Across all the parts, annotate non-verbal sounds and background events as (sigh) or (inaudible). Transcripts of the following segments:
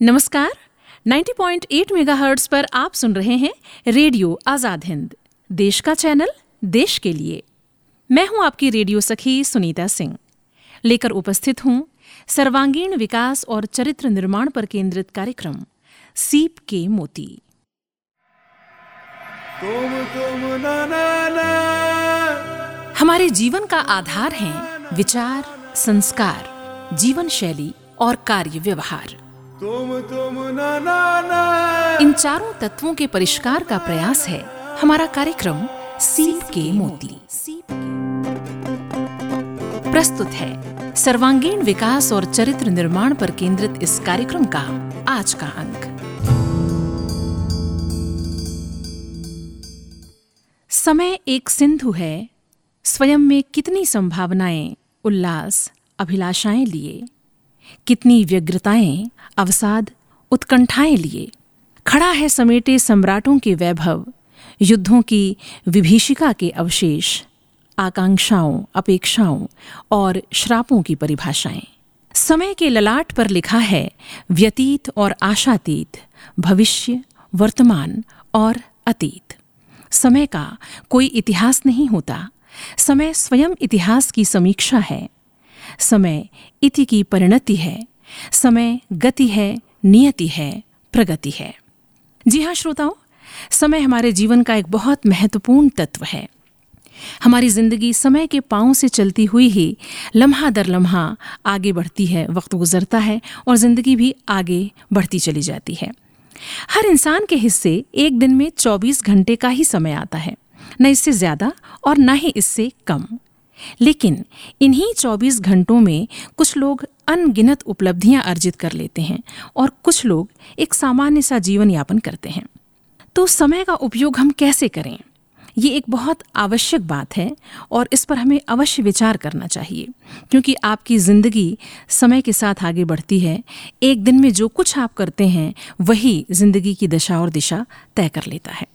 नमस्कार 90.8 मेगाहर्ट्ज पर आप सुन रहे हैं रेडियो आज़ाद हिंद। देश का चैनल देश के लिए। मैं हूँ आपकी रेडियो सखी सुनीता सिंह। लेकर उपस्थित हूँ सर्वांगीण विकास और चरित्र निर्माण पर केंद्रित कार्यक्रम सीप के मोती। तुम तुम ना ना ना। हमारे जीवन का आधार हैं विचार संस्कार जीवन शैली और कार्य व्यवहार तुम तुम, ना ना ना। इन चारों तत्वों के परिष्कार का प्रयास है हमारा कार्यक्रम सीप के मोती। प्रस्तुत है सर्वांगीण विकास और चरित्र निर्माण पर केंद्रित इस कार्यक्रम का आज का अंक। समय एक सिंधु है। स्वयं में कितनी संभावनाएँ, उल्लास, अभिलाषाएँ लिए। कितनी व्यग्रताएँ, अवसाद, उत्कंठाएँ लिए। खड़ा है समेटे सम्राटों के वैभव, युद्धों की विभीषिका के अवशेष, आकांक्षाओं, अपेक्षाओं और श्रापों की परिभाषाएँ। समय के ललाट पर लिखा है, व्यतीत और आशातीत, भविष्य, वर्तमान और अतीत। समय का कोई इतिहास नहीं होता। समय स्वयं इतिहास की समीक्षा है। समय इति की परिणति है, समय गति है, नियति है, प्रगति है। जी हाँ श्रोताओं, समय हमारे जीवन का एक बहुत महत्वपूर्ण तत्व है। हमारी ज़िंदगी समय के पाँव से चलती हुई ही लम्हा दर लम्हा आगे बढ़ती है, वक्त गुजरता है और ज़िंदगी भी आगे बढ़ती चली जाती है। हर इंसान के हिस्से एक दिन में 24 घंटे का ही समय आता है, न इससे ज़्यादा और न ही इससे कम। लेकिन इन्हीं 24 घंटों में कुछ लोग अनगिनत उपलब्धियाँ अर्जित कर लेते हैं और कुछ लोग एक सामान्य सा जीवन यापन करते हैं। तो समय का उपयोग हम कैसे करें? ये एक बहुत आवश्यक बात है और इस पर हमें अवश्य विचार करना चाहिए, क्योंकि आपकी ज़िंदगी समय के साथ आगे बढ़ती है। एक दिन में जो कुछ आप करते हैं, वही ज़िंदगी की दशा और दिशा तय कर लेता है।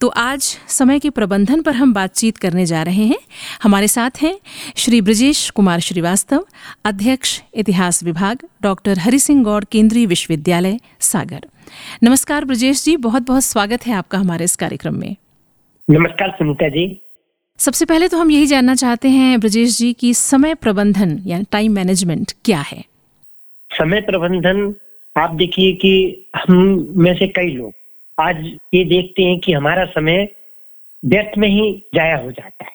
तो आज समय के प्रबंधन पर हम बातचीत करने जा रहे हैं। हमारे साथ हैं श्री ब्रजेश कुमार श्रीवास्तव अध्यक्ष इतिहास विभाग डॉक्टर हरि सिंह गौड़ केंद्रीय विश्वविद्यालय सागर। नमस्कार ब्रजेश जी बहुत बहुत स्वागत है आपका हमारे इस कार्यक्रम में। नमस्कार सुनीता जी। सबसे पहले तो हम यही जानना चाहते हैं ब्रजेश जी की समय प्रबंधन या टाइम मैनेजमेंट क्या है? समय प्रबंधन आप देखिए कि हम में से कई लोग आज ये देखते हैं कि हमारा समय व्यर्थ में ही जाया हो जाता है।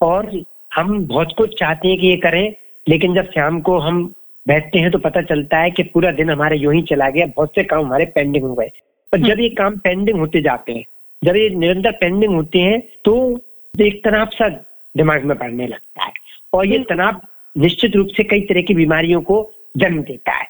और हम बहुत कुछ चाहते हैं कि ये करें, लेकिन जब शाम को हम बैठते हैं तो पता चलता है कि पूरा दिन हमारे यूँ ही चला गया, बहुत से काम हमारे पेंडिंग हो गए। और जब ये काम पेंडिंग होते जाते हैं, जब ये निरंतर पेंडिंग होते हैं तो एक तनाव सा दिमाग में पड़ने लगता है। और ये तनाव निश्चित रूप से कई तरह की बीमारियों को जन्म देता है।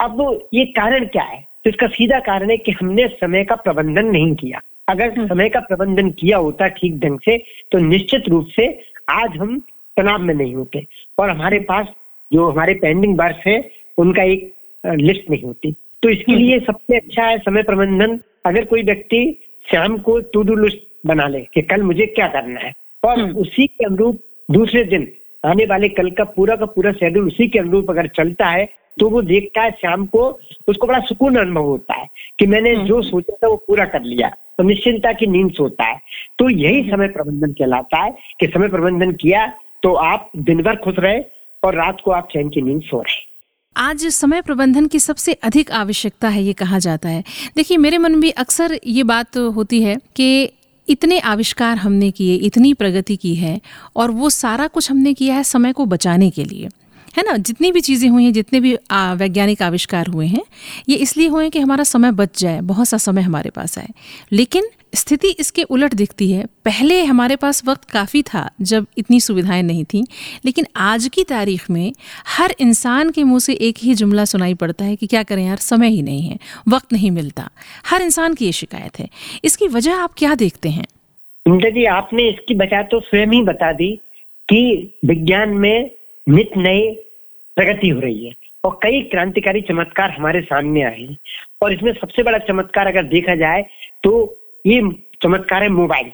अब ये कारण क्या है? तो इसका सीधा कारण है कि हमने समय का प्रबंधन नहीं किया अगर हम्म। समय का प्रबंधन किया होता ठीक ढंग से तो निश्चित रूप से आज हम तनाव में नहीं होते और हमारे पास जो हमारे पेंडिंग वर्ष है उनका एक लिस्ट नहीं होती तो इसके हम्म। लिए सबसे अच्छा है समय प्रबंधन अगर कोई व्यक्ति शाम को टू डू लिस्ट बना ले कि कल मुझे क्या करना है और हम्म। उसी के अनुरूप दूसरे दिन आने वाले कल का पूरा का पूरा शेड्यूल उसी के अनुरूप अगर चलता है तो वो देखता है शाम को उसको बड़ा सुकून अनुभव होता है कि मैंने हम्म। जो सोचा था वो पूरा कर लिया। तो निश्चिंता की नींद सोता है। तो यही समय प्रबंधन कहलाता है कि समय प्रबंधन किया तो आप दिन भर खुश रहे और रात को आप चैन की नींद सो रहे। आज समय प्रबंधन की सबसे अधिक आवश्यकता है ये कहा जाता है। देखिए मेरे मन में अक्सर ये बात होती है कि इतने आविष्कार हमने किए इतनी प्रगति की है और वो सारा कुछ हमने किया है समय को बचाने के लिए। है ना? जितनी भी चीज़ें हुई हैं, जितने भी वैज्ञानिक आविष्कार हुए हैं, ये इसलिए हुए हैं कि हमारा समय बच जाए, बहुत सा समय हमारे पास आए। लेकिन स्थिति इसके उलट दिखती है। पहले हमारे पास वक्त काफ़ी था जब इतनी सुविधाएँ नहीं थी, लेकिन आज की तारीख में हर इंसान के मुँह से एक ही जुमला सुनाई पड़ता है कि क्या करें यार, समय ही नहीं है, वक्त नहीं मिलता। हर इंसान की ये शिकायत है। इसकी वजह आप क्या देखते हैं? जी, आपने इसकी वजह तो स्वयं ही बता दी कि विज्ञान में नित नए प्रगति हो रही है। और कई क्रांतिकारी चमत्कार हमारे सामने आए हैं। और इसमें सबसे बड़ा चमत्कार अगर देखा जाए तो ये चमत्कार है मोबाइल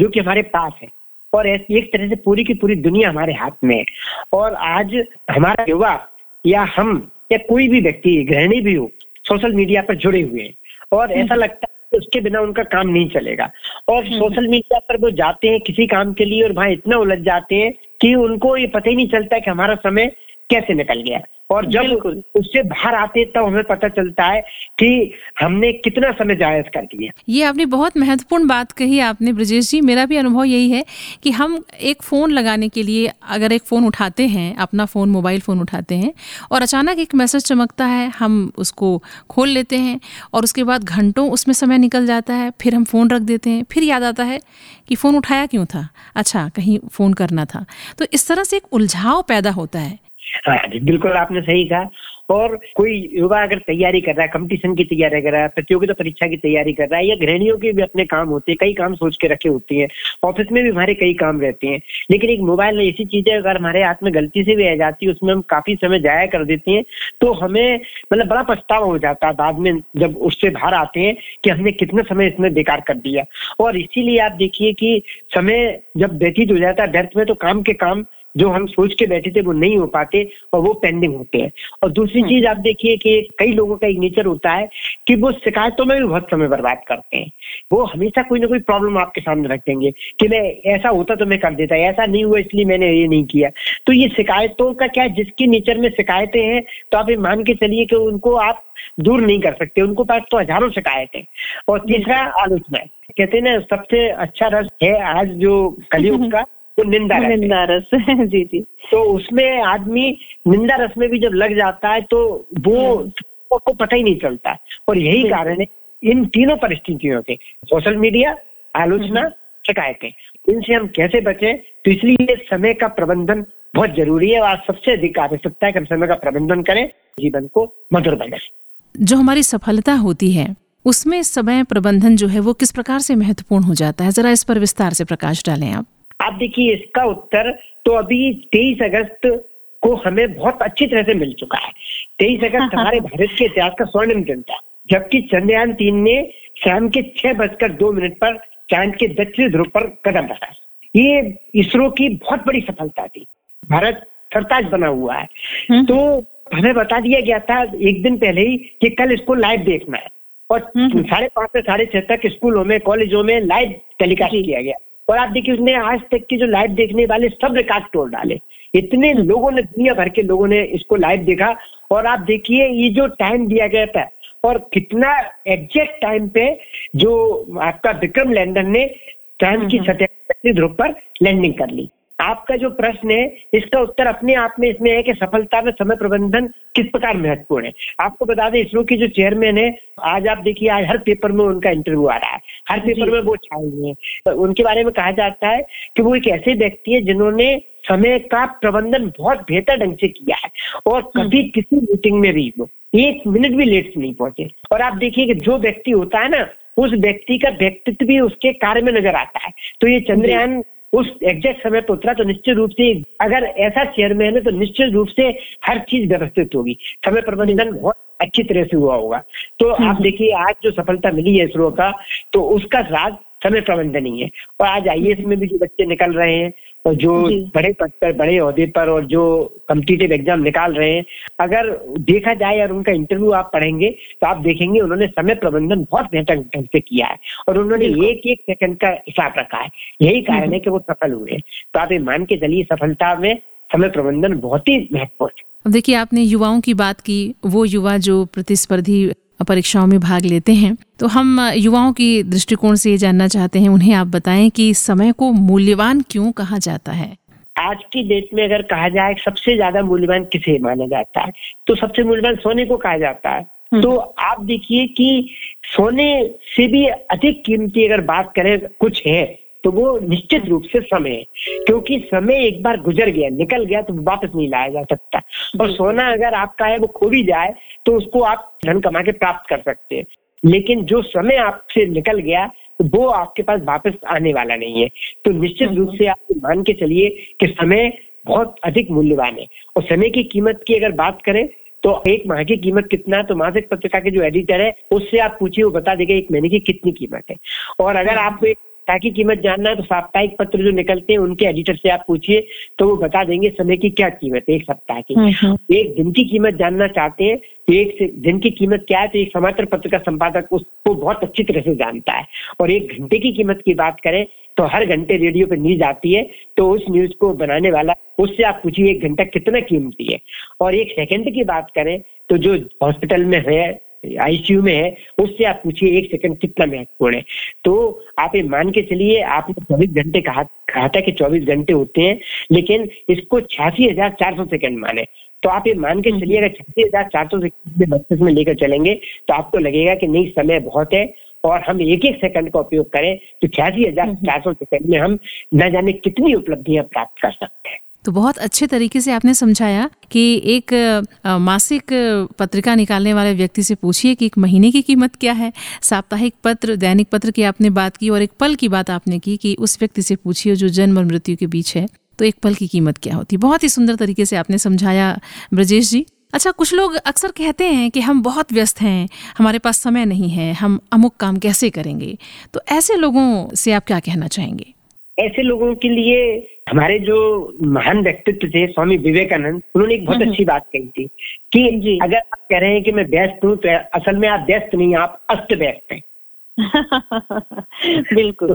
जो कि हमारे पास है। और एक तरह से पूरी की पूरी दुनिया हमारे हाथ में है। और आज हमारा युवा या हम या कोई भी व्यक्ति गृहिणी भी हो सोशल मीडिया पर जुड़े हुए हैं। और ऐसा हम्म। लगता है उसके बिना उनका काम नहीं चलेगा। और सोशल हम्म। मीडिया पर वो जाते हैं किसी काम के लिए और भाई इतना उलझ जाते हैं कि उनको ये पता ही नहीं चलता कि हमारा समय कैसे निकल गया? और जब उससे बाहर आते तब तो हमें पता चलता है कि हमने कितना समय जायज़ कर दिया। ये आपने बहुत महत्वपूर्ण बात कही आपने ब्रजेश जी। मेरा भी अनुभव यही है कि हम एक फ़ोन लगाने के लिए अगर एक फ़ोन उठाते हैं अपना फ़ोन मोबाइल फ़ोन उठाते हैं और अचानक एक मैसेज चमकता है हम उसको खोल लेते हैं और उसके बाद घंटों उसमें समय निकल जाता है फिर हम फ़ोन रख देते हैं। फिर याद आता है कि फ़ोन उठाया क्यों था? अच्छा कहीं फ़ोन करना था। तो इस तरह से एक उलझाव पैदा होता है हाँ। बिल्कुल आपने सही कहा। और कोई युवा अगर तैयारी कर रहा है कंपटीशन की तैयारी कर रहा है, प्रतियोगिता परीक्षा की तैयारी कर रहा है, या गृहणियों के भी अपने काम होते हैं, कई काम सोच के रखे होते हैं ऑफ़िस में भी हमारे कई काम रहते हैं, लेकिन एक मोबाइल में ऐसी चीज़ है अगर हमारे हाथ में गलती से भी आ जाती है, उसमें हम काफ़ी समय जाया कर देते हैं तो हमें मतलब बड़ा पछतावा हो जाता है बाद में जब उससे बाहर आते हैं कि हमने कितना समय इसमें बेकार कर दिया। और इसीलिए आप देखिए कि समय जब व्यतीत हो जाता है, व्यर्थ में तो काम के काम जो हम सोच के बैठे थे वो नहीं हो पाते और वो पेंडिंग होते हैं। और दूसरी हम्म। चीज़ आप देखिए कि कई लोगों का एक नेचर होता है कि वो शिकायतों में भी बहुत समय बर्बाद करते हैं। वो हमेशा कोई ना कोई प्रॉब्लम आपके सामने रख देंगे कि मैं ऐसा होता तो मैं कर देता ऐसा नहीं हुआ इसलिए मैंने ये नहीं किया। तो ये शिकायतों का क्या जिसके नेचर में शिकायतें हैं तो आप ये मान के चलिए कि उनको आप दूर नहीं कर सकते। उनको पास तो हज़ारों शिकायतें और तीसरा आलोचना कहते हैं ना सबसे अच्छा रस है आज जो कलयुग (laughs) का तो निंदा निंदा रस (laughs) जी जी। तो उसमें आदमी निंदा रस में भी जब लग जाता है तो वो हम्म। को पता ही नहीं चलता। और यही कारण है इन तीनों परिस्थितियों के सोशल मीडिया आलोचना हम्म। शिकायतें। इनसे हम कैसे बचें? तो इसलिए समय का प्रबंधन बहुत ज़रूरी है और सबसे अधिक आवश्यकता है कि हम समय का प्रबंधन करें जीवन को मधुर बने जो हमारी सफलता होती है उसमें समय प्रबंधन जो है वो किस प्रकार से महत्वपूर्ण हो जाता है? जरा इस पर विस्तार से प्रकाश डालें आप। आप देखिए इसका उत्तर तो अभी तेईस अगस्त को हमें बहुत अच्छी तरह से मिल चुका है। तेईस अगस्त हाँ, हाँ। हमारे भारत के इतिहास का स्वर्णिम दिन था जबकि चंद्रयान तीन ने शाम के छह बजकर दो मिनट पर चाँद के दक्षिण ध्रुव पर कदम रखा। ये इसरो की बहुत बड़ी सफलता थी। भारत सरताज बना हुआ है। हम्म। तो हमें बता दिया गया था एक दिन पहले ही कि कल इसको लाइव देखना है। और हम्म। साढ़े पाँच से साढ़े छह तक स्कूलों में कॉलेजों में लाइव टेलीकास्ट किया गया। और आप देखिए उसने आज तक की जो लाइव देखने वाले सब रिकॉर्ड तोड़ डाले। इतने लोगों ने दुनिया भर के लोगों ने इसको लाइव देखा। और आप देखिए ये जो टाइम दिया गया था और कितना एग्जैक्ट टाइम पे जो आपका विक्रम लैंडर ने चाँद की हम्म। सतह ध्रुव पर लैंडिंग कर ली। आपका जो प्रश्न है इसका उत्तर अपने आप में इसमें है कि सफलता में समय प्रबंधन किस प्रकार महत्वपूर्ण है। आपको बता दें इसरो के जो चेयरमैन है आज आप देखिए आज हर पेपर में उनका इंटरव्यू आ रहा है। हर पेपर में वो छाए हुए हैं। उनके बारे में कहा जाता है कि वो एक ऐसे व्यक्ति है जिन्होंने समय का प्रबंधन बहुत बेहतर ढंग से किया है और हम्म। कभी किसी मीटिंग में भी वो एक मिनट भी लेट से नहीं पहुँचे। और आप देखिए कि जो व्यक्ति होता है ना उस व्यक्ति का व्यक्तित्व भी उसके कार्य में नज़र आता है। तो ये चंद्रयान उस एग्जैक्ट समय पर उतरा तो निश्चित रूप से अगर ऐसा चेयरमैन है तो निश्चित रूप से हर चीज़ व्यवस्थित होगी। समय प्रबंधन बहुत अच्छी तरह से हुआ होगा। तो आप हम्म। देखिए आज जो सफलता मिली है इसरो का तो उसका राज समय प्रबंधन ही। है और आज आई में भी जो बच्चे निकल रहे हैं और जो बड़े पद पर बड़े अहदे पर और जो कम्पिटिटिव एग्ज़ाम निकाल रहे हैं अगर देखा जाए और उनका इंटरव्यू आप पढ़ेंगे तो आप देखेंगे उन्होंने समय प्रबंधन बहुत बेहतर ढंग से किया है और उन्होंने एक एक सेकंड का हिसाब रखा है। यही कारण हम्म। है कि वो सफल हुए तो आप ये मान के चलिए सफलता में समय प्रबंधन बहुत ही महत्वपूर्ण अब देखिए आपने युवाओं की बात की वो युवा जो प्रतिस्पर्धी परीक्षाओं में भाग लेते हैं। तो हम युवाओं की दृष्टिकोण से ये जानना चाहते हैं उन्हें आप बताएँ कि समय को मूल्यवान क्यों कहा जाता है? आज की डेट में अगर कहा जाए सबसे ज़्यादा मूल्यवान किसे माना जाता है? तो सबसे मूल्यवान सोने को कहा जाता है। हम्म। तो आप देखिए कि सोने से भी अधिक कीमती अगर बात करें कुछ है। तो वो निश्चित रूप से समय है, क्योंकि समय एक बार गुजर गया, निकल गया तो वापस नहीं लाया जा सकता। और सोना अगर आपका है, वो खो भी जाए तो उसको आप धन कमा के प्राप्त कर सकते हैं। लेकिन जो समय आपसे निकल गया तो वो आपके पास वापस आने वाला नहीं है। तो निश्चित रूप से आप मान के चलिए कि समय बहुत अधिक मूल्यवान है। और समय की कीमत की अगर बात करें तो एक माह की कीमत कितना है तो मासिक पत्रिका के जो एडिटर है, उससे आप पूछिए, वो बता देगा एक महीने की कितनी कीमत है। और अगर आप एक सप्ताह की कीमत जानना है तो साप्ताहिक पत्र जो निकलते हैं उनके एडिटर से आप पूछिए तो वो बता देंगे समय की क्या कीमत है एक सप्ताह की। हम्म, हम्म। एक दिन की कीमत जानना चाहते हैं तो एक दिन की कीमत क्या है तो एक समाचार पत्र का संपादक उसको बहुत अच्छी तरह से जानता है। और एक घंटे की कीमत की बात करें तो हर घंटे रेडियो पे न्यूज़ आती है तो उस न्यूज़ को बनाने वाला उससे आप पूछिए एक घंटा कितना कीमती है। और एक सेकंड की बात करें तो जो हॉस्पिटल में है आईसीयू में है, उससे आप पूछिए, एक सेकंड कितना महत्वपूर्ण है। तो आप ये मान के चलिए, आपने चौबीस घंटे कहा कहा था कि चौबीस घंटे होते हैं, लेकिन इसको छियासी हज़ार चार सौ सेकंड माने। तो आप ये मान के चलिए, अगर छियासी हज़ार चार सौ सेकंड मस्तिष्क में लेकर चलेंगे तो आपको लगेगा कि नहीं, समय बहुत है, और हम एक एक सेकंड का उपयोग करें तो छियासी हज़ार चार सौ सेकंड में हम न जाने कितनी उपलब्धियाँ प्राप्त कर सकते हैं। तो बहुत अच्छे तरीके से आपने समझाया कि एक मासिक पत्रिका निकालने वाले व्यक्ति से पूछिए कि एक महीने की कीमत क्या है। साप्ताहिक पत्र, दैनिक पत्र की आपने बात की और एक पल की बात आपने की कि उस व्यक्ति से पूछिए जो जन्म और मृत्यु के बीच है। तो एक पल की कीमत क्या होती? बहुत ही सुंदर तरीके से आपने समझाया ब्रजेश जी। अच्छा कुछ लोग अक्सर कहते हैं कि हम बहुत व्यस्त हैं, हमारे पास समय नहीं है, हम अमुक काम कैसे करेंगे? तो ऐसे लोगों से आप क्या कहना चाहेंगे? ऐसे लोगों के लिए हमारे जो महान व्यक्तित्व थे स्वामी विवेकानंद उन्होंने एक बहुत हम्म। अच्छी बात कही थी कि अगर आप कह रहे हैं कि मैं व्यस्त हूँ तो असल में आप व्यस्त नहीं आप अस्त व्यस्त हैं। (laughs) बिल्कुल।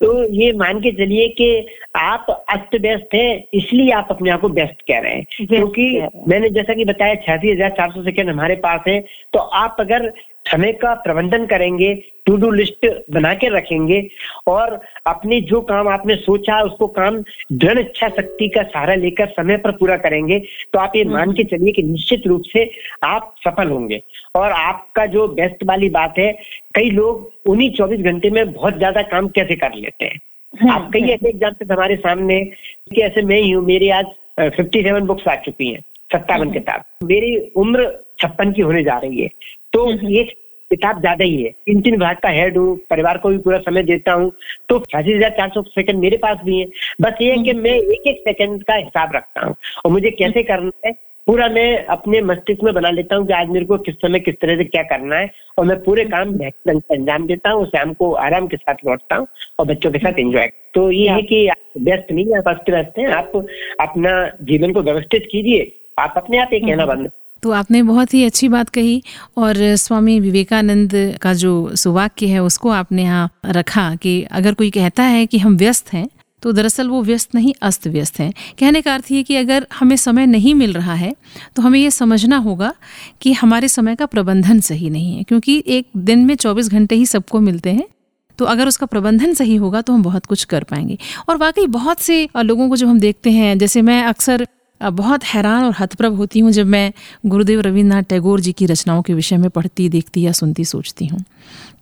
तो ये मान के चलिए कि आप अस्त व्यस्त हैं इसलिए आप अपने आप को व्यस्त कह रहे हैं। क्योंकि मैंने जैसा कि बताया छियासी हज़ार चार सौ सेकेंड हमारे पास है तो आप अगर समय का प्रबंधन करेंगे टू डू लिस्ट बना के रखेंगे और अपने जो काम आपने सोचा उसको काम दृढ़ इच्छा शक्ति का सहारा लेकर समय पर पूरा करेंगे तो आप ये मान के चलिए कि निश्चित रूप से आप सफल होंगे और आपका जो बेस्ट वाली बात है कई लोग उन्हीं चौबीस घंटे में बहुत ज़्यादा काम कैसे कर लेते हैं हम्म, आप कई। ऐसे एग्ज़ाम्पल हमारे सामने कि ऐसे मैं ही हूँ मेरी आज फिफ्टी सेवन बुक्स आ चुकी हैं सत्तावन हम्म। किताब मेरी उम्र छप्पन की होने जा रही है तो ये किताब ज़्यादा ही है। तीन तीन विभाग का हेड हूँ परिवार को भी पूरा समय देता हूँ। तो छियासी हज़ार चार सौ सेकंड मेरे पास भी है। बस ये है कि मैं एक एक सेकंड का हिसाब रखता हूँ और मुझे कैसे करना है पूरा मैं अपने मस्तिष्क में बना लेता हूँ कि आज मेरे को किस समय किस तरह से क्या करना है और मैं पूरे काम बेहतर ढंग से अंजाम देता हूँ शाम को आराम के साथ लौटता हूँ और बच्चों के साथ एंजॉय तो ये है कि आप व्यस्त नहीं आप अस्त व्यस्त हैं आप अपना जीवन को व्यवस्थित कीजिए आप अपने आप ये कहना बंद तो आपने बहुत ही अच्छी बात कही और स्वामी विवेकानंद का जो सुवाक्य है उसको आपने यहाँ रखा कि अगर कोई कहता है कि हम व्यस्त हैं तो दरअसल वो व्यस्त नहीं, अस्त व्यस्त हैं। कहने का अर्थ ये कि अगर हमें समय नहीं मिल रहा है तो हमें ये समझना होगा कि हमारे समय का प्रबंधन सही नहीं है, क्योंकि एक दिन में 24 घंटे ही सबको मिलते हैं। तो अगर उसका प्रबंधन सही होगा तो हम बहुत कुछ कर पाएँगे। और वाकई बहुत से लोगों को जब हम देखते हैं, जैसे मैं अक्सर बहुत हैरान और हतप्रभ होती हूँ जब मैं गुरुदेव रविन्द्रनाथ टैगोर जी की रचनाओं के विषय में पढ़ती, देखती या सुनती सोचती हूँ।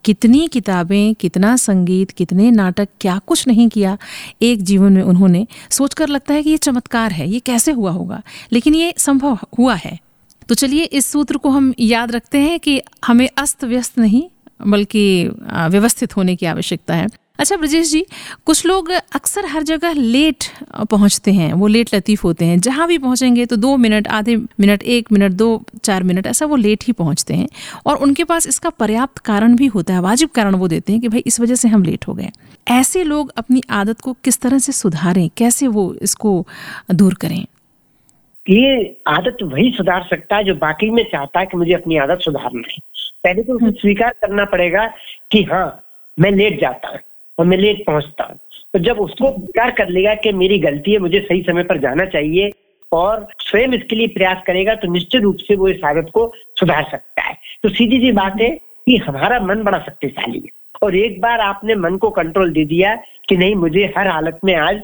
कितनी किताबें, कितना संगीत, कितने नाटक, क्या कुछ नहीं किया एक जीवन में उन्होंने। सोचकर लगता है कि ये चमत्कार है, ये कैसे हुआ होगा? लेकिन ये संभव हुआ है। तो चलिए इस सूत्र को हम याद रखते हैं कि हमें अस्त व्यस्त नहीं, बल्कि व्यवस्थित होने की आवश्यकता है। अच्छा ब्रजेश जी, कुछ लोग अक्सर हर जगह लेट पहुँचते हैं, वो लेट लतीफ़ होते हैं। जहाँ भी पहुँचेंगे तो दो मिनट, आधे मिनट, एक मिनट, दो, चार मिनट, ऐसा वो लेट ही पहुँचते हैं। और उनके पास इसका पर्याप्त कारण भी होता है वाजिब कारण वो देते हैं कि भाई इस वजह से हम लेट हो गए ऐसे लोग अपनी आदत को किस तरह से सुधारें? कैसे वो इसको दूर करें? ये आदत वही सुधार सकता है जो बाकी में चाहता है कि मुझे अपनी आदत सुधारना है। पहले तो उसे स्वीकार करना पड़ेगा कि हाँ मैं लेट जाता हूँ। और मैं लेट पहुँचता। तो जब उसको स्वीकार कर लेगा कि मेरी गलती है, मुझे सही समय पर जाना चाहिए और स्वयं इसके लिए प्रयास करेगा तो निश्चित रूप से वो इस आदत को सुधार सकता है। तो सीधी सी बात है कि हमारा मन बड़ा शक्तिशाली है। और एक बार आपने मन को कंट्रोल दे दिया कि नहीं, मुझे हर हालत में आज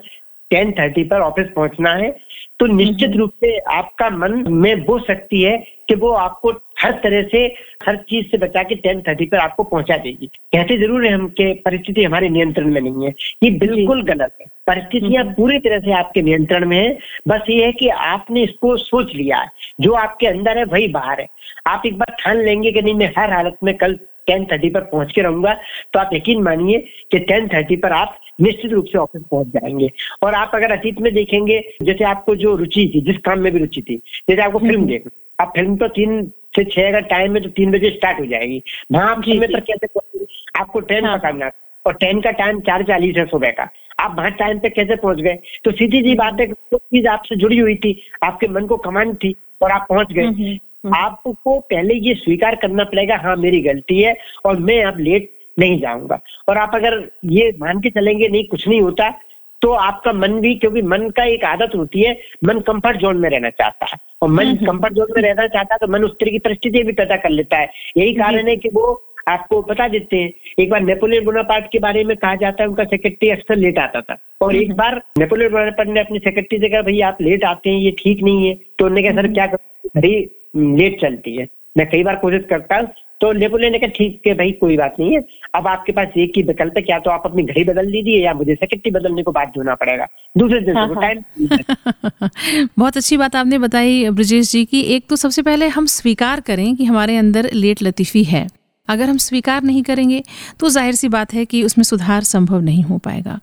टेन थर्टी पर ऑफ़िस पहुँचना है तो निश्चित रूप से आपका मन में वो शक्ति है कि वो आपको हर तरह से हर चीज़ से बचा के टेन थर्टी पर आपको पहुँचा देगी। कहते ज़रूर है हम के परिस्थिति हमारे नियंत्रण में नहीं है। ये बिल्कुल गलत है। परिस्थितियाँ हम्म। पूरी तरह से आपके नियंत्रण में है। बस ये है कि आपने इसको सोच लिया है। जो आपके अंदर है वही बाहर है। आप एक बार ठान लेंगे कि नहीं मैं हर हालत में कल टेन थर्टी पर पहुँच के रहूँगा तो आप यकीन मानिए कि टेन थर्टी पर आप निश्चित रूप से ऑफ़िस पहुँच जाएँगे। और आप अगर अतीत में देखेंगे जैसे आपको जो रुचि थी जिस काम में भी रुचि थी जैसे आपको फ़िल्म हम्म। देखना आप फ़िल्म तो तीन से छह अगर टाइम में तो तीन बजे स्टार्ट हो जाएगी। वहाँ आप समय पर कैसे आपको ट्रेन हाँ। पकड़ना और ट्रेन का टाइम चार चालीस है सुबह का। आप वहाँ टाइम पे कैसे पहुँच गए? तो सीधी सी बात है चीज़ आपसे जुड़ी हुई थी आपके मन को कमांड थी और आप पहुँच गए। हम्म, हम्म, हम्म। आपको पहले ये स्वीकार करना पड़ेगा हाँ मेरी गलती है और मैं अब लेट नहीं जाऊँगा। और आप अगर ये मान के चलेंगे नहीं कुछ नहीं होता तो आपका मन भी क्योंकि मन का एक आदत होती है मन कंफर्ट जोन में रहना चाहता है। और मन कंफर्ट जोन में रहना चाहता है तो मन उस तरह की परिस्थिति भी पैदा कर लेता है। यही कारण है कि वो आपको बता देते हैं। एक बार नेपोलियन बोनापार्ट के बारे में कहा जाता है उनका सेक्रेटरी अक्सर लेट आता था। और एक बार नेपोलियन बोनापार्ट ने अपनी सेक्रेटरी से कहा भाई आप लेट आते हैं ये ठीक नहीं है। तो उन्होंने कहा सर क्या घड़ी लेट चलती है। मैं कई बार कोशिश करता हूँ तो नेपोलियन ने कहा ठीक है भाई कोई बात नहीं है। अब आपके पास एक ही विकल्प है क्या तो आप अपनी घड़ी बदल लीजिए या मुझे सेक्रेटरी बदलने को बाध्य होना पड़ेगा। दूसरे दिन हाँ, टाइम हाँ। (laughs) बहुत अच्छी बात आपने बताई ब्रजेश जी की। एक तो सबसे पहले हम स्वीकार करें कि हमारे अंदर लेट लतीफ़ी है। अगर हम स्वीकार नहीं करेंगे तो ज़ाहिर सी बात है कि उसमें सुधार संभव नहीं हो पाएगा।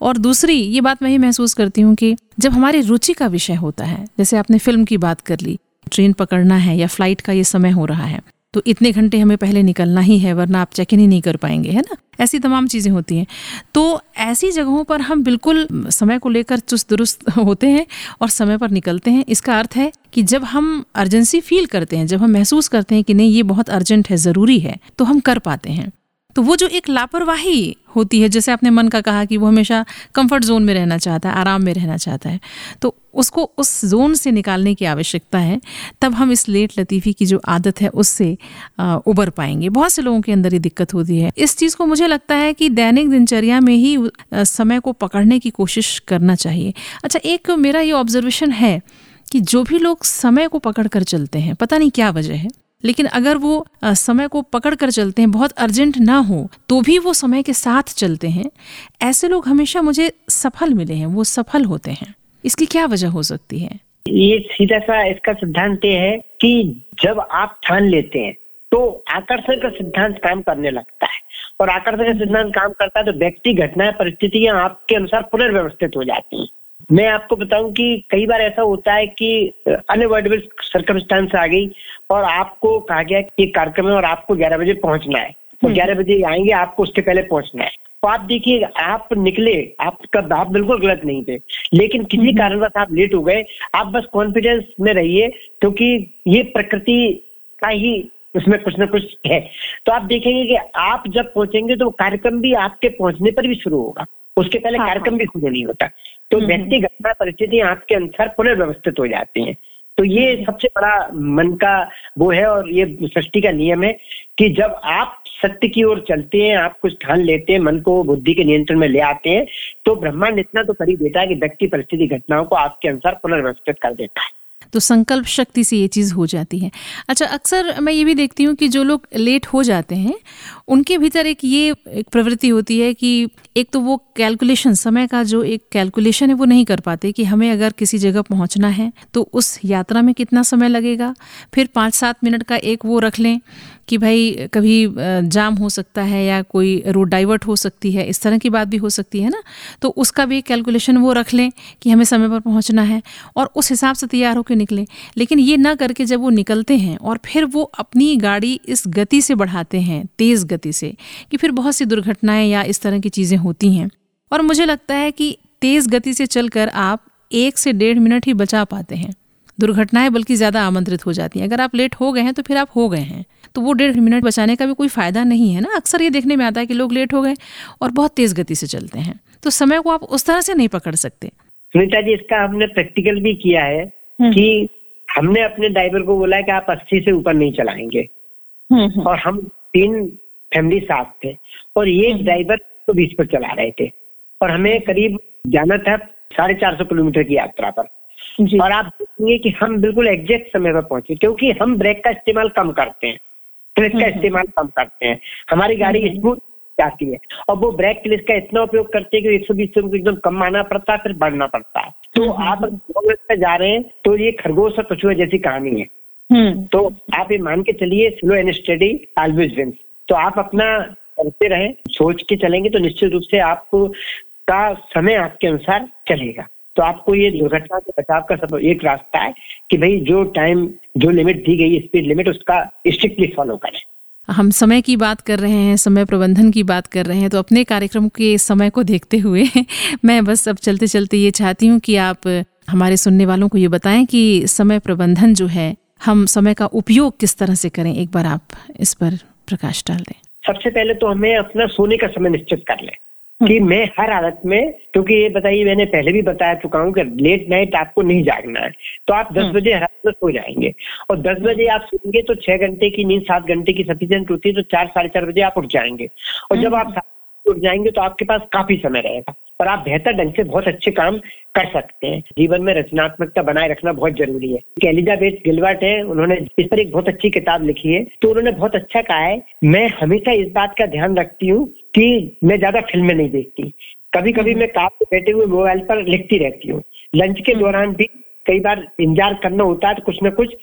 और दूसरी ये बात मैं ही महसूस करती हूँ कि जब हमारी रुचि का विषय होता है जैसे आपने फ़िल्म की बात कर ली ट्रेन पकड़ना है या फ़्लाइट का ये समय हो रहा है तो इतने घंटे हमें पहले निकलना ही है, वरना आप चेक इन ही नहीं कर पाएँगे, है ना? ऐसी तमाम चीज़ें होती हैं। तो ऐसी जगहों पर हम बिल्कुल समय को लेकर चुस्त दुरुस्त होते हैं और समय पर निकलते हैं। इसका अर्थ है कि जब हम अर्जेंसी फील करते हैं, जब हम महसूस करते हैं कि नहीं, ये बहुत अर्जेंट है, ज़रूरी है तो हम कर पाते हैं। तो वो जो एक लापरवाही होती है, जैसे आपने मन का कहा कि वो हमेशा कंफर्ट जोन में रहना चाहता है, आराम में रहना चाहता है तो उसको उस जोन से निकालने की आवश्यकता है, तब हम इस लेट लतीफ़ी की जो आदत है, उससे उबर पाएँगे। बहुत से लोगों के अंदर ये दिक्कत होती है। इस चीज़ को मुझे लगता है कि दैनिक दिनचर्या में ही समय को पकड़ने की कोशिश करना चाहिए। अच्छा एक मेरा ये ऑब्जर्वेशन है कि जो भी लोग समय को पकड़ कर चलते हैं, पता नहीं क्या वजह है? लेकिन अगर वो समय को पकड़ कर चलते हैं, बहुत अर्जेंट ना हो तो भी वो समय के साथ चलते हैं। ऐसे लोग हमेशा मुझे सफल मिले हैं, वो सफल होते हैं। इसकी क्या वजह हो सकती है? ये सीधा सा इसका सिद्धांत ये है कि जब आप ठान लेते हैं तो आकर्षण का सिद्धांत काम करने लगता है। और आकर्षण का सिद्धांत काम करता है तो व्यक्ति घटनाएँ परिस्थितियाँ आपके अनुसार पुनर्व्यवस्थित हो जाती हैं। मैं आपको बताऊँ कि कई बार ऐसा होता है कि अनअवॉइडेबल सर्कमस्टांस आ गई और आपको कहा गया कि कार्यक्रम है और आपको ग्यारह बजे पहुँचना है। तो ग्यारह बजे आएँगे आपको उसके पहले पहुँचना है। तो आप देखिए आप निकले आपका आप बिल्कुल गलत नहीं थे लेकिन किसी हम्म। कारणवश आप लेट हो गए। आप बस कॉन्फिडेंस में रहिए क्योंकि ये प्रकृति का ही उसमें कुछ ना कुछ है। तो आप देखेंगे कि आप जब पहुँचेंगे तो कार्यक्रम भी आपके पहुँचने पर भी शुरू होगा। उसके पहले हाँ, कार्यक्रम हाँ। भी शुरू नहीं होता। तो हम्म, व्यक्ति घटना परिस्थिति आपके अनुसार पुनर्व्यवस्थित हो जाती हैं। तो ये हम्म। सबसे बड़ा मन का वो है और ये सृष्टि का नियम है कि जब आप सत्य की ओर चलते हैं आप कुछ ठान लेते हैं मन को बुद्धि के नियंत्रण में ले आते हैं तो ब्रह्मांड इतना तो करीब देता है कि व्यक्ति परिस्थिति घटनाओं को आपके अनुसार पुनर्व्यवस्थित कर देता है। तो संकल्प शक्ति से ये चीज़ हो जाती है। अच्छा अक्सर मैं ये भी देखती हूँ कि जो लोग लेट हो जाते हैं उनके भीतर एक ये एक प्रवृत्ति होती है कि एक तो वो कैलकुलेशन समय का जो एक कैलकुलेशन है, वो नहीं कर पाते कि हमें अगर किसी जगह पहुँचना है तो उस यात्रा में कितना समय लगेगा। फिर पाँच सात मिनट का एक वो रख लें कि भाई, कभी जाम हो सकता है या कोई रोड डाइवर्ट हो सकती है, इस तरह की बात भी हो सकती है ना। तो उसका भी कैलकुलेशन वो रख लें कि हमें समय पर पहुँचना है और उस हिसाब से तैयार होकर निकलें। लेकिन ये ना करके जब वो निकलते हैं और फिर वो अपनी गाड़ी इस गति से बढ़ाते हैं, तेज़ गति से कि फिर बहुत सी दुर्घटनाएँ या इस तरह की चीज़ें होती हैं। और मुझे लगता है कि तेज़ गति से चलकर आप एक से डेढ़ मिनट ही बचा पाते हैं। दुर्घटनाएँ बल्कि ज़्यादा आमंत्रित हो जाती हैं। अगर आप लेट हो गए हैं तो फिर आप हो गए हैं। तो वो डेढ़ मिनट बचाने का भी कोई फ़ायदा नहीं है ना? अक्सर ये देखने में आता है कि लोग लेट हो गए और बहुत तेज़ गति से चलते हैं। तो समय को आप उस तरह से नहीं पकड़ सकते। सुनीता जी इसका हमने प्रैक्टिकल भी किया है हम्म। कि हमने अपने ड्राइवर को बोला है कि आप अस्सी से ऊपर नहीं चलाएँगे। हम्म, हम्म। और हम तीन फैमिली साथ थे। और ये ड्राइवर तो बीच पर चला रहे थे। और हमें करीब जाना था साढ़े चार सौ किलोमीटर की यात्रा पर। और आप देखेंगे कि हम बिल्कुल एग्जैक्ट समय पर पहुँचे क्योंकि हम ब्रेक का इस्तेमाल कम करते हैं। क्लिस का इस्तेमाल कम करते हैं। हमारी गाड़ी स्मूथ जाती है। और वो ब्रेक क्लिस का इतना उपयोग करते हैं कि एक सौ बीस एकदम कम आना पड़ता है फिर बढ़ना पड़ता है। तो आप अगर जा रहे हैं तो ये खरगोश और कछुआ जैसी कहानी है। तो आप ये मान के चलिए slow and steady always wins तो आप अपना करते रहे, सोच के चलेंगे तो निश्चित रूप से आपको का समय आपके अनुसार चलेगा। तो आपको ये दुर्घटना से बचाव का सब एक रास्ता है कि भाई जो टाइम जो लिमिट दी गई स्पीड लिमिट उसका स्ट्रिक्टली फॉलो करें। हम समय की बात कर रहे हैं, समय प्रबंधन की बात कर रहे हैं तो अपने कार्यक्रम के समय को देखते हुए (laughs) मैं बस अब चलते चलते ये चाहती हूँ कि आप हमारे सुनने वालों को ये बताएँ कि समय प्रबंधन जो है, हम समय का उपयोग किस तरह से करें? एक बार आप इस पर प्रकाश डाल दें सबसे पहले तो हमें अपना सोने का समय निश्चित कर लें कि मैं हर हालत में क्योंकि ये बताइए मैंने पहले भी बता चुका हूँ कि लेट नाइट आपको नहीं जागना है तो आप दस हम्म। बजे हर में सो जाएँगे और दस बजे आप सोएँगे तो छह घंटे की नींद सात घंटे की सफिशियंट होती है तो चार साढ़े चार बजे आप उठ जाएँगे और जब आप हम्म। उठ जाएँगे तो आपके पास काफ़ी समय रहेगा। और आप बेहतर ढंग से बहुत अच्छे काम कर सकते हैं। जीवन में रचनात्मकता बनाए रखना बहुत ज़रूरी है। एलिजाबेथ गिलवर्ट है, उन्होंने इस पर एक बहुत अच्छी किताब लिखी है तो उन्होंने बहुत अच्छा कहा है, मैं हमेशा इस बात का ध्यान रखती हूँ कि मैं ज़्यादा फ़िल्में नहीं देखती। कभी कभी मैं काम पे बैठे हुए मोबाइल पर लिखती रहती हूँ। लंच के दौरान भी कई बार इंतज़ार करना होता है तो कुछ ना कुछ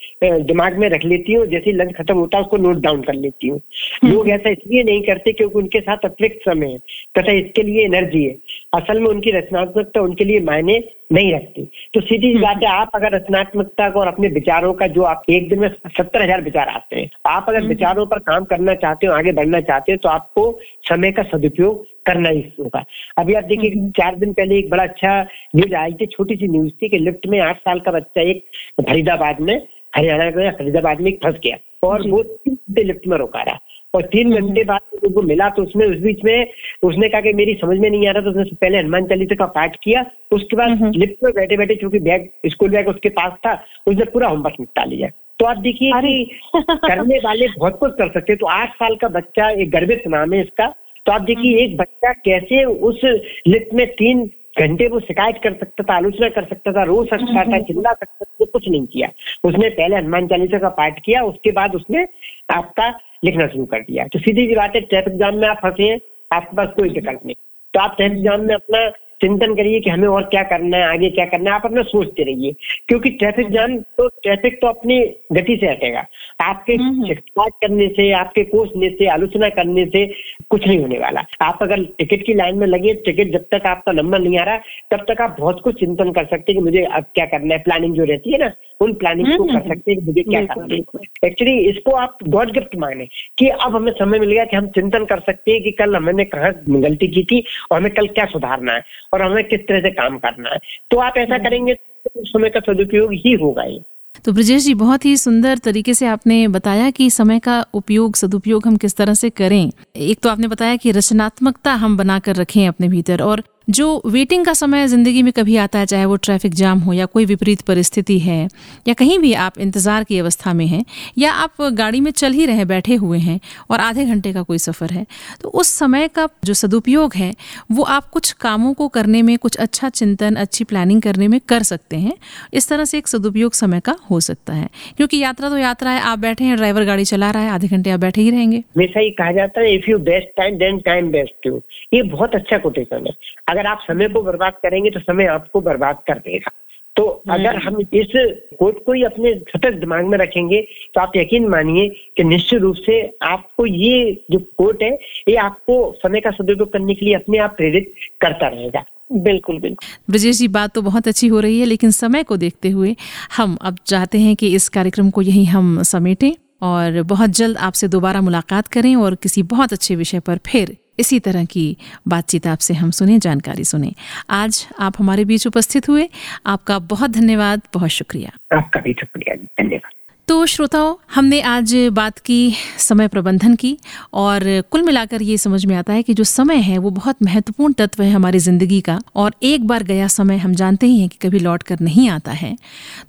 दिमाग में रख लेती हूँ जैसे लंच खत्म होता है उसको नोट डाउन कर लेती हूँ हम्म। लोग ऐसा इसलिए नहीं करते क्योंकि उनके साथ अतिरिक्त समय है तथा इसके लिए एनर्जी है असल में उनकी रचनात्मकता उनके लिए मायने नहीं रखती तो सीधी हम्म। बात है आप अगर रचनात्मकता को और अपने विचारों का जो आप एक दिन में सत्तर हज़ार विचार आते हैं आप अगर हम्म। विचारों पर काम करना चाहते हो आगे बढ़ना चाहते हो तो आपको समय का सदुपयोग करना ही होगा। अभी आप देखिए हम्म। चार दिन पहले एक बड़ा अच्छा न्यूज़ आई थी छोटी सी न्यूज़ थी कि लिफ्ट में आठ साल का बच्चा एक फरीदाबाद में हरियाणा में फरीदाबाद में फंस गया और वो तीन घंटे लिफ्ट में रोका रहा। और तीन हम्म। घंटे बाद उनको मिला तो उसने उस बीच में उसने कहा कि मेरी समझ में नहीं आ रहा तो उसने पहले हनुमान चालीसा का पाठ किया उसके बाद लिफ्ट में बैठे बैठे चूँकि बैग स्कूल बैग उसके पास था उसने पूरा होमवर्क निपटा लिया। तो आप देखिए कि करने वाले बहुत कुछ कर सकते तो आठ साल का बच्चा एक गर्भित नाम है इसका तो आप देखिए हम्म। एक बच्चा कैसे उस लिफ्ट में तीन घंटे वो शिकायत कर सकता था आलोचना कर सकता था रो सकता था हम्म। चिल्ला सकता था कुछ नहीं किया उसने पहले हनुमान चालीसा का पाठ किया उसके बाद उसने आपका लिखना शुरू कर दिया तो सीधी सी बात है ट्रैफ़िक एग्ज़ाम में आप फंसे हैं आपके पास कोई विकल्प नहीं तो आप ट्रैफ़िक एग्ज़ाम में अपना चिंतन करिए कि हमें और क्या करना है आगे क्या करना है। आप अपना सोचते रहिए क्योंकि ट्रैफ़िक जाम तो ट्रैफ़िक तो अपनी गति से हटेगा। आपके हम्म, हम्म। करने से आपके कोसने से आलोचना करने से कुछ नहीं होने वाला। आप अगर टिकट की लाइन में लगे टिकट जब तक आपका नंबर नहीं आ रहा तब तक आप बहुत कुछ चिंतन कर सकते हैं कि मुझे अब क्या करना है। प्लानिंग जो रहती है ना उन प्लानिंग को हम्म, कर सकते हैं कि मुझे क्या करना है। एक्चुअली इसको आप गॉड गिफ्ट माने कि अब हमें समय मिल गया कि हम चिंतन कर सकते हैं कि कल हमने कहा गलती की थी और हमें कल क्या सुधारना है। और हमें किस तरह से काम करना है। तो आप ऐसा हम्म। करेंगे तो समय का सदुपयोग ही होगा ये। तो ब्रजेश जी बहुत ही सुंदर तरीके से आपने बताया कि समय का उपयोग सदुपयोग हम किस तरह से करें। एक तो आपने बताया कि रचनात्मकता हम बनाकर रखें अपने भीतर और जो वेटिंग का समय ज़िंदगी में कभी आता है, चाहे वो ट्रैफ़िक जाम हो या कोई विपरीत परिस्थिति है, या कहीं भी आप इंतज़ार की अवस्था में हैं, या आप गाड़ी में चल ही रहे, बैठे हुए हैं और आधे घंटे का कोई सफ़र है तो उस समय का जो सदुपयोग है, वो आप कुछ कामों को करने में, कुछ अच्छा चिंतन, अच्छी प्लानिंग करने में कर सकते हैं। इस तरह से एक सदुपयोग समय का हो सकता है, क्योंकि यात्रा तो यात्रा है, आप बैठे हैं ड्राइवर गाड़ी चला रहा है, आधे घंटे आप बैठे ही रहेंगे। हमेशा ही कहा जाता है if you best time then time best you ये बहुत अच्छा कोटेशन है। अगर आप समय को बर्बाद करेंगे तो समय आपको बर्बाद कर देगा। तो अगर हम इस कोट को ही अपने सतत दिमाग में रखेंगे तो आप यकीन मानिए कि निश्चित रूप से आपको ये जो कोट है ये आपको समय का सदुपयोग करने के लिए अपने आप प्रेरित करता रहेगा। बिल्कुल बिल्कुल। ब्रजेश जी बात तो बहुत अच्छी हो रही है लेकिन समय को देखते हुए हम अब चाहते हैं कि इस कार्यक्रम को यही हम समेटें और बहुत जल्द आपसे दोबारा मुलाकात करें और किसी बहुत अच्छे विषय पर फिर इसी तरह की बातचीत आपसे हम सुने, जानकारी सुने। आज आप हमारे बीच उपस्थित हुए। आपका बहुत धन्यवाद, बहुत शुक्रिया। आपका भी शुक्रिया, धन्यवाद। तो श्रोताओं, हमने आज बात की समय प्रबंधन की और कुल मिलाकर ये समझ में आता है कि जो समय है, वो बहुत महत्वपूर्ण तत्व है हमारी ज़िंदगी का और एक बार गया समय हम जानते ही हैं कि कभी लौट कर नहीं आता है।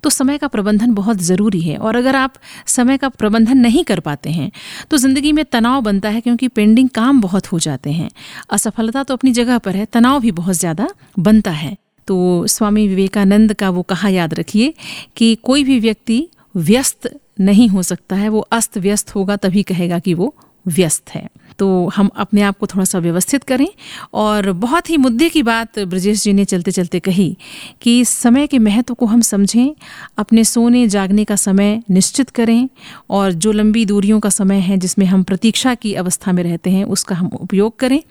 तो समय का प्रबंधन बहुत ज़रूरी है और अगर आप समय का प्रबंधन नहीं कर पाते हैं तो ज़िंदगी में तनाव बनता है क्योंकि पेंडिंग काम बहुत हो जाते हैं। असफलता तो अपनी जगह पर है, तनाव भी बहुत ज़्यादा बनता है। तो स्वामी विवेकानंद का वो कहा याद रखिए कि कोई भी व्यक्ति व्यस्त नहीं हो सकता है, वो अस्त व्यस्त होगा तभी कहेगा कि वो व्यस्त है। तो हम अपने आप को थोड़ा सा व्यवस्थित करें और बहुत ही मुद्दे की बात ब्रजेश जी ने चलते चलते कही कि समय के महत्व को हम समझें, अपने सोने जागने का समय निश्चित करें और जो लंबी दूरियों का समय है जिसमें हम प्रतीक्षा की अवस्था में रहते हैं, उसका हम उपयोग करें।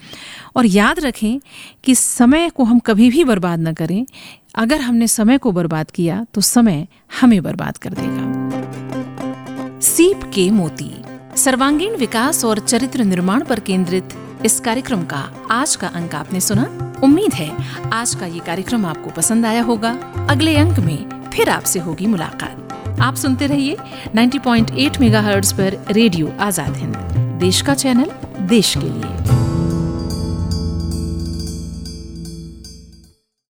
और याद रखें कि समय को हम कभी भी बर्बाद न करें अगर हमने समय को बर्बाद किया तो समय हमें बर्बाद कर देगा। सीप के मोती। सर्वांगीण विकास और चरित्र निर्माण पर केंद्रित इस कार्यक्रम का आज का अंक आपने सुना। उम्मीद है, आज का ये कार्यक्रम आपको पसंद आया होगा। अगले अंक में फिर आपसे होगी मुलाकात। आप सुनते रहिए 90.8 मेगाहर्ट्ज पर रेडियो आज़ाद हिंद। देश का चैनल, देश के लिए।